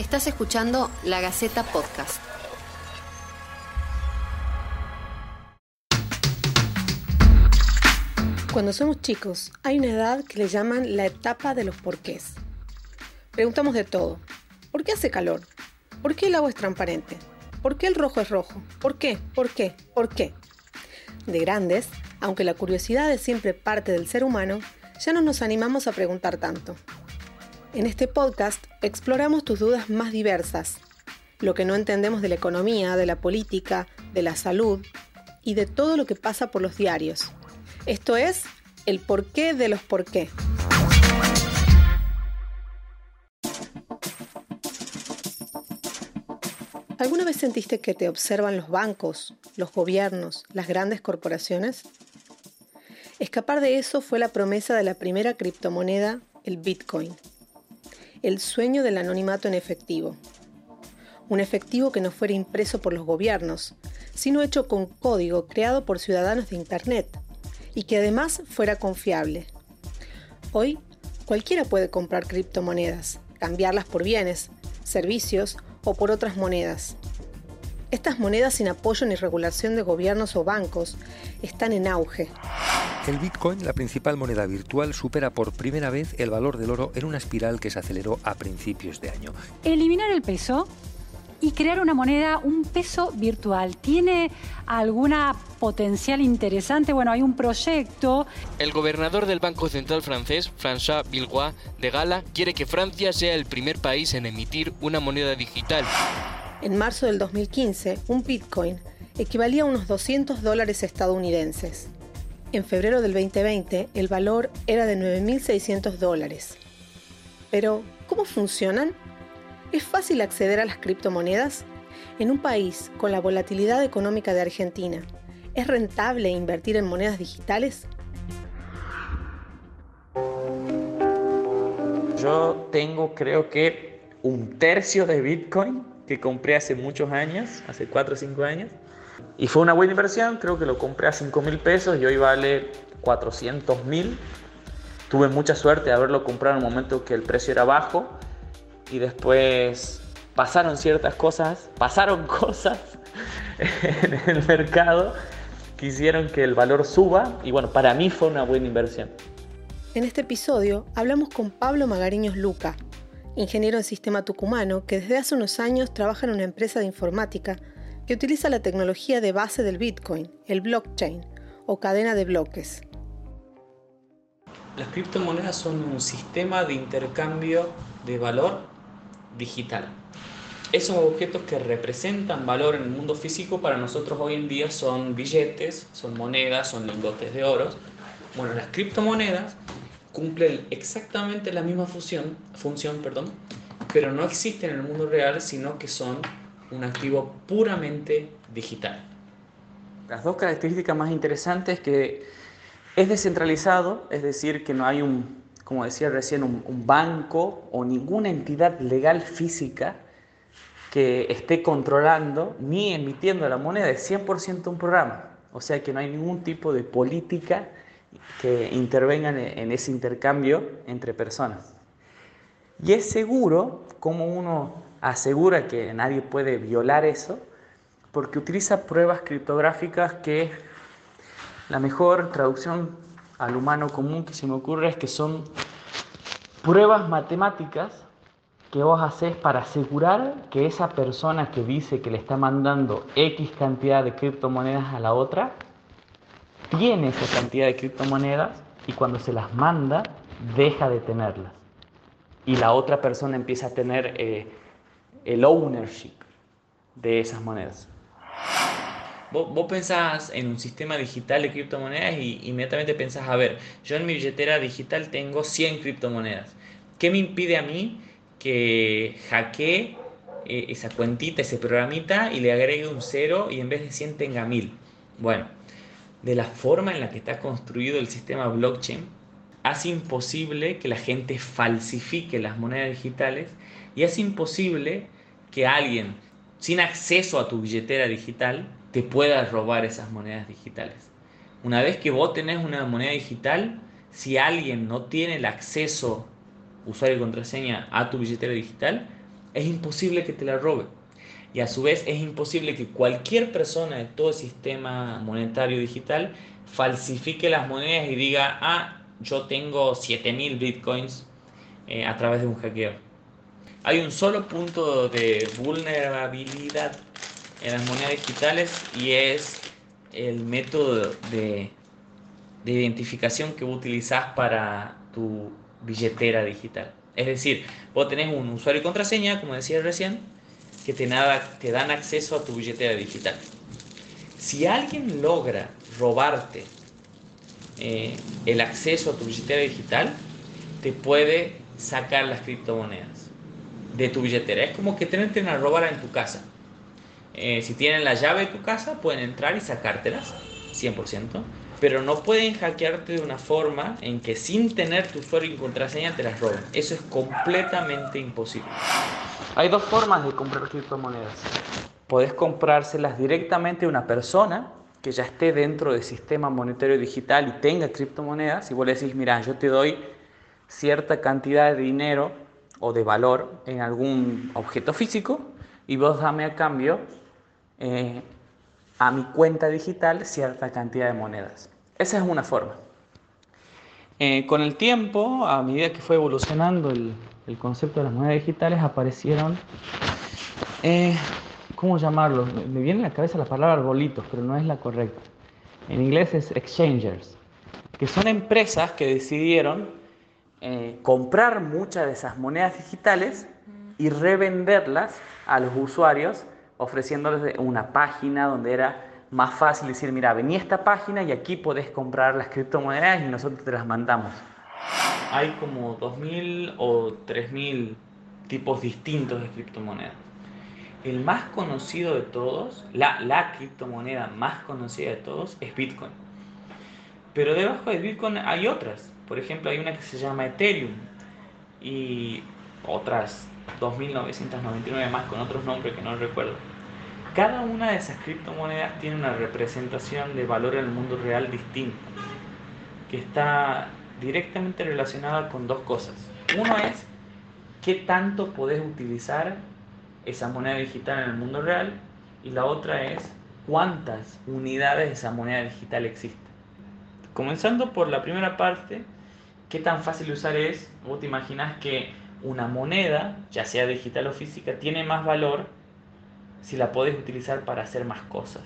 Estás escuchando La Gaceta Podcast. Cuando somos chicos, hay una edad que le llaman la etapa de los porqués. Preguntamos de todo. ¿Por qué hace calor? ¿Por qué el agua es transparente? ¿Por qué el rojo es rojo? ¿Por qué? ¿Por qué? ¿Por qué? De grandes, aunque la curiosidad es siempre parte del ser humano, ya no nos animamos a preguntar tanto. En este podcast exploramos tus dudas más diversas, lo que no entendemos de la economía, de la política, de la salud y de todo lo que pasa por los diarios. Esto es el porqué de los por qué. ¿Alguna vez sentiste que te observan los bancos, los gobiernos, las grandes corporaciones? Escapar de eso fue la promesa de la primera criptomoneda, el Bitcoin el sueño del anonimato en efectivo. Un efectivo que no fuera impreso por los gobiernos, sino hecho con código creado por ciudadanos de Internet y que además fuera confiable. Hoy, cualquiera puede comprar criptomonedas, cambiarlas por bienes, servicios o por otras monedas. Estas monedas sin apoyo ni regulación de gobiernos o bancos están en auge. El Bitcoin, la principal moneda virtual, supera por primera vez el valor del oro en una espiral que se aceleró a principios de año. Eliminar el peso y crear una moneda, un peso virtual. ¿Tiene alguna potencial interesante? Bueno, hay un proyecto. El gobernador del Banco Central francés, François Villeroy de Gala, quiere que Francia sea el primer país en emitir una moneda digital. En marzo del 2015, un Bitcoin equivalía a unos 200 dólares estadounidenses. En febrero del 2020 el valor era de 9.600 dólares. Pero, ¿cómo funcionan? ¿Es fácil acceder a las criptomonedas? En un país con la volatilidad económica de Argentina, ¿es rentable invertir en monedas digitales? Yo tengo creo que un tercio de Bitcoin que compré hace muchos años, hace 4 o 5 años. Y fue una buena inversión, creo que lo compré a 5 mil pesos y hoy vale 400 mil. Tuve mucha suerte de haberlo comprado en un momento que el precio era bajo y después pasaron ciertas cosas, pasaron cosas en el mercado que hicieron que el valor suba y bueno, para mí fue una buena inversión. En este episodio hablamos con Pablo Magariños Luca, ingeniero en sistema tucumano que desde hace unos años trabaja en una empresa de informática que utiliza la tecnología de base del Bitcoin, el blockchain o cadena de bloques. Las criptomonedas son un sistema de intercambio de valor digital. Esos objetos que representan valor en el mundo físico para nosotros hoy en día son billetes, son monedas, son lingotes de oro. Bueno, las criptomonedas cumplen exactamente la misma función, función perdón, pero no existen en el mundo real, sino que son un activo puramente digital. Las dos características más interesantes es que es descentralizado, es decir, que no hay un, como decía recién, un, banco o ninguna entidad legal física que esté controlando ni emitiendo la moneda, es 100% un programa. O sea que no hay ningún tipo de política que intervengan en ese intercambio entre personas. Y es seguro, como uno asegura que nadie puede violar eso, porque utiliza pruebas criptográficas que la mejor traducción al humano común que se me ocurre es que son pruebas matemáticas que vos haces para asegurar que esa persona que dice que le está mandando X cantidad de criptomonedas a la otra, tiene esa cantidad de criptomonedas y cuando se las manda, deja de tenerlas. Y la otra persona empieza a tener eh, el ownership de esas monedas. Vos, vos, pensás en un sistema digital de criptomonedas y inmediatamente pensás, a ver, yo en mi billetera digital tengo 100 criptomonedas. ¿Qué me impide a mí que hackee eh, esa cuentita, ese programita y le agregue un cero y en vez de 100 tenga 1000? Bueno, de la forma en la que está construido el sistema blockchain, hace imposible que la gente falsifique las monedas digitales y es imposible que alguien sin acceso a tu billetera digital te pueda robar esas monedas digitales. Una vez que vos tenés una moneda digital, si alguien no tiene el acceso, usuario y contraseña, a tu billetera digital, es imposible que te la robe. Y a su vez es imposible que cualquier persona de todo el sistema monetario digital falsifique las monedas y diga, ah, yo tengo 7000 bitcoins eh, a través de un hackeo. Hay un solo punto de vulnerabilidad en las monedas digitales y es el método de, de identificación que utilizas para tu billetera digital. Es decir, vos tenés un usuario y contraseña, como decía recién, que te dan acceso a tu billetera digital. Si alguien logra robarte eh, el acceso a tu billetera digital, te puede sacar las criptomonedas de tu billetera. Es como que te entren a robar en tu casa. Eh, si tienen la llave de tu casa, pueden entrar y sacártelas, 100%, pero no pueden hackearte de una forma en que sin tener tu usuario y contraseña te las roben. Eso es completamente imposible. Hay dos formas de comprar criptomonedas. Podés comprárselas directamente a una persona que ya esté dentro del sistema monetario digital y tenga criptomonedas y vos le decís, mira, yo te doy cierta cantidad de dinero o de valor en algún objeto físico y vos dame a cambio eh, a mi cuenta digital cierta cantidad de monedas. Esa es una forma. Eh, con el tiempo, a medida que fue evolucionando el, el concepto de las monedas digitales, aparecieron eh, ¿cómo llamarlo? Me viene a la cabeza la palabra arbolitos, pero no es la correcta. En inglés es exchangers, que son empresas que decidieron eh, comprar muchas de esas monedas digitales y revenderlas a los usuarios, ofreciéndoles una página donde era más fácil decir, mira, vení a esta página y aquí podés comprar las criptomonedas y nosotros te las mandamos. Hay como 2.000 o 3.000 tipos distintos de criptomonedas el más conocido de todos, la, la criptomoneda más conocida de todos es Bitcoin. Pero debajo de Bitcoin hay otras. Por ejemplo, hay una que se llama Ethereum y otras 2.999 más con otros nombres que no recuerdo. Cada una de esas criptomonedas tiene una representación de valor en el mundo real distinta, que está directamente relacionada con dos cosas. Uno es qué tanto podés utilizar esa moneda digital en el mundo real y la otra es cuántas unidades de esa moneda digital existen. Comenzando por la primera parte, ¿qué tan fácil de usar es? Vos te imaginas que una moneda, ya sea digital o física, tiene más valor si la podés utilizar para hacer más cosas.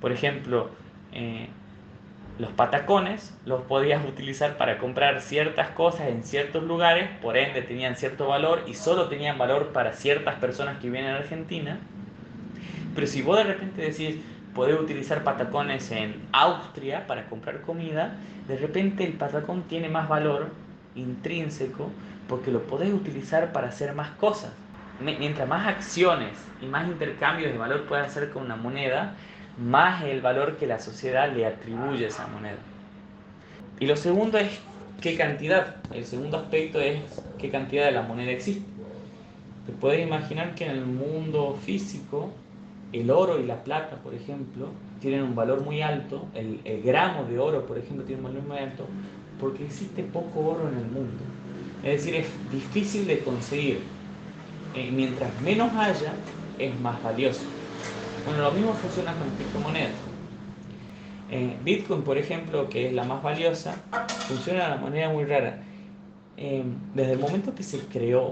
Por ejemplo, eh, los patacones los podías utilizar para comprar ciertas cosas en ciertos lugares, por ende tenían cierto valor y solo tenían valor para ciertas personas que vienen a Argentina. Pero si vos de repente decís, podés utilizar patacones en Austria para comprar comida, de repente el patacón tiene más valor intrínseco porque lo podés utilizar para hacer más cosas. Mientras más acciones y más intercambios de valor puedas hacer con una moneda, más el valor que la sociedad le atribuye a esa moneda. Y lo segundo es qué cantidad. El segundo aspecto es qué cantidad de la moneda existe. Te puedes imaginar que en el mundo físico el oro y la plata, por ejemplo, tienen un valor muy alto, el, gramo de oro, por ejemplo, tiene un valor muy alto, porque existe poco oro en el mundo. Es decir, es difícil de conseguir. Eh, mientras menos haya, es más valioso. Bueno, lo mismo funciona con criptomonedas. Eh, Bitcoin, por ejemplo, que es la más valiosa, funciona de una manera muy rara. Eh, desde el momento que se creó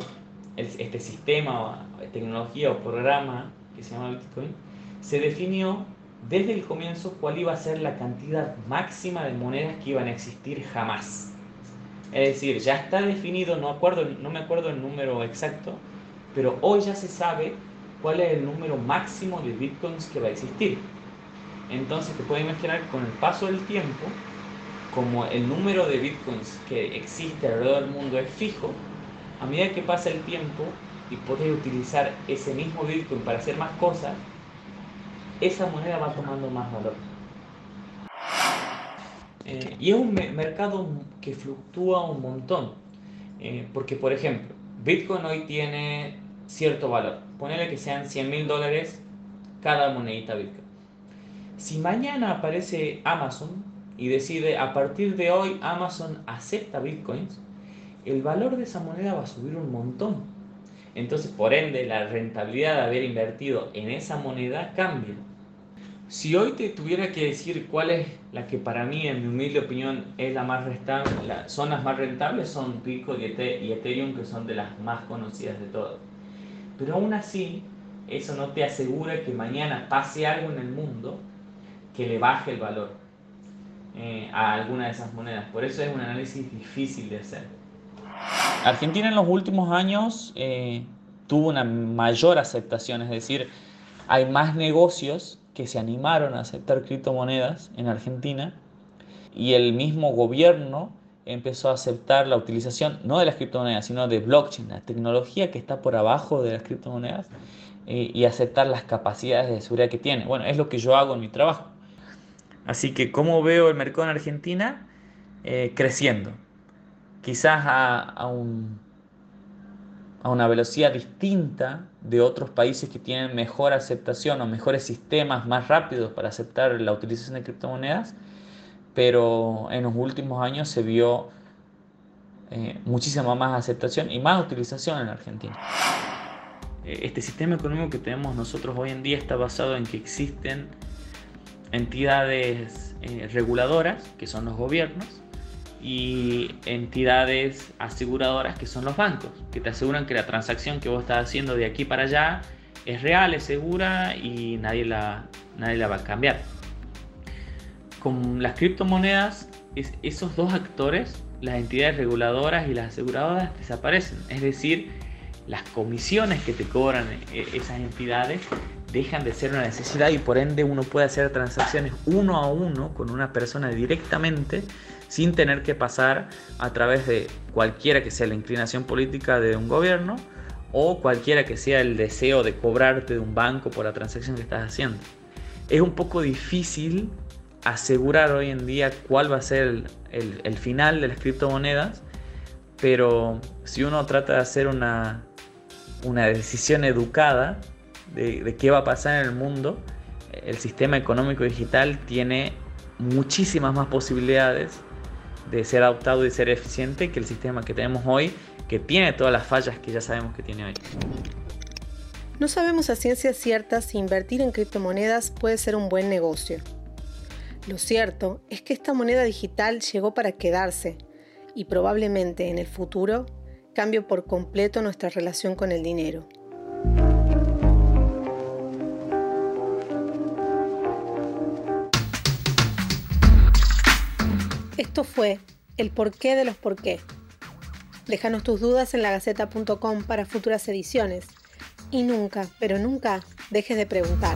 este sistema, tecnología o programa que se llama Bitcoin, se definió desde el comienzo cuál iba a ser la cantidad máxima de monedas que iban a existir jamás. Es decir, ya está definido, no, acuerdo, no me acuerdo el número exacto, pero hoy ya se sabe cuál es el número máximo de bitcoins que va a existir. Entonces te puedes imaginar con el paso del tiempo, como el número de bitcoins que existe alrededor del mundo es fijo, a medida que pasa el tiempo y puedes utilizar ese mismo bitcoin para hacer más cosas, esa moneda va tomando más valor. Eh, y es un mercado que fluctúa un montón. Eh, porque, por ejemplo, Bitcoin hoy tiene cierto valor. Ponele que sean 100 mil dólares cada monedita Bitcoin. Si mañana aparece Amazon y decide a partir de hoy Amazon acepta Bitcoins, el valor de esa moneda va a subir un montón. Entonces, por ende, la rentabilidad de haber invertido en esa moneda cambia. Si hoy te tuviera que decir cuál es la que para mí, en mi humilde opinión, es la más rentable, son las más rentables, son Bitcoin y Ethereum, que son de las más conocidas de todas. Pero aún así, eso no te asegura que mañana pase algo en el mundo que le baje el valor eh, a alguna de esas monedas. Por eso es un análisis difícil de hacer. Argentina en los últimos años eh, tuvo una mayor aceptación, es decir, hay más negocios que se animaron a aceptar criptomonedas en Argentina y el mismo gobierno empezó a aceptar la utilización no de las criptomonedas, sino de blockchain, la tecnología que está por abajo de las criptomonedas eh, y aceptar las capacidades de seguridad que tiene. Bueno, es lo que yo hago en mi trabajo. Así que, ¿cómo veo el mercado en Argentina? Eh, creciendo. Quizás a, a, un, a una velocidad distinta de otros países que tienen mejor aceptación o mejores sistemas más rápidos para aceptar la utilización de criptomonedas, pero en los últimos años se vio eh, muchísima más aceptación y más utilización en Argentina. Eh, este sistema económico que tenemos nosotros hoy en día está basado en que existen entidades eh, reguladoras, que son los gobiernos, y entidades aseguradoras que son los bancos, que te aseguran que la transacción que vos estás haciendo de aquí para allá es real, es segura y nadie la, nadie la va a cambiar. Con las criptomonedas, es, esos dos actores, las entidades reguladoras y las aseguradoras, desaparecen. Es decir, las comisiones que te cobran eh, esas entidades dejan de ser una necesidad y por ende uno puede hacer transacciones uno a uno con una persona directamente sin tener que pasar a través de cualquiera que sea la inclinación política de un gobierno o cualquiera que sea el deseo de cobrarte de un banco por la transacción que estás haciendo. Es un poco difícil asegurar hoy en día cuál va a ser el, final de las criptomonedas, pero si uno trata de hacer una, una decisión educada de, qué va a pasar en el mundo, el sistema económico digital tiene muchísimas más posibilidades de ser adoptado y ser eficiente que el sistema que tenemos hoy, que tiene todas las fallas que ya sabemos que tiene hoy. No sabemos a ciencia cierta si invertir en criptomonedas puede ser un buen negocio. Lo cierto es que esta moneda digital llegó para quedarse y probablemente en el futuro cambie por completo nuestra relación con el dinero. Esto fue El porqué de los porqué. Déjanos tus dudas en lagaceta.com para futuras ediciones. Y nunca, pero nunca, dejes de preguntar.